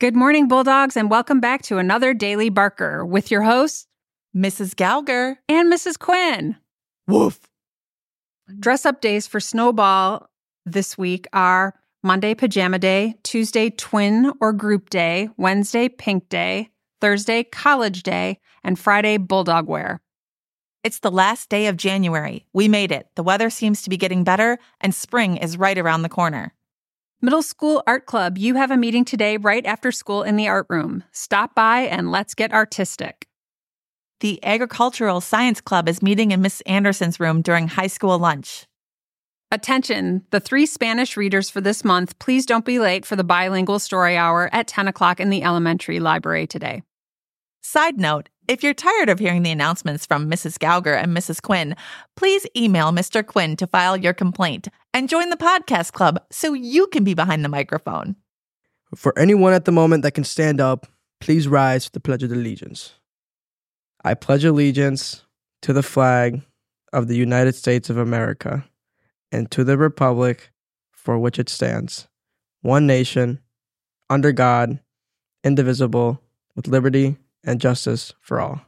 Good morning, Bulldogs, and welcome back to another Daily Barker with your hosts, Mrs. Gallagher and Mrs. Quinn. Woof. Dress up days for Snowball this week are Monday, Pajama Day, Tuesday, Twin or Group Day, Wednesday, Pink Day, Thursday, College Day, and Friday, Bulldog Wear. It's the last day of January. We made it. The weather seems to be getting better, and spring is right around the corner. Middle School Art Club, you have a meeting today right after school in the art room. Stop by and let's get artistic. The Agricultural Science Club is meeting in Miss Anderson's room during high school lunch. Attention, the three Spanish readers for this month, please don't be late for the bilingual story hour at 10 o'clock in the elementary library today. Side note if you're tired of hearing the announcements from Mrs. Gauger and Mrs. Quinn, please email Mr. Quinn to file your complaint and join the podcast club so you can be behind the microphone. For anyone at the moment that can stand up, please rise to the Pledge of Allegiance. I pledge allegiance to the flag of the United States of America and to the Republic for which it stands, one nation, under God, indivisible, with liberty and justice for all.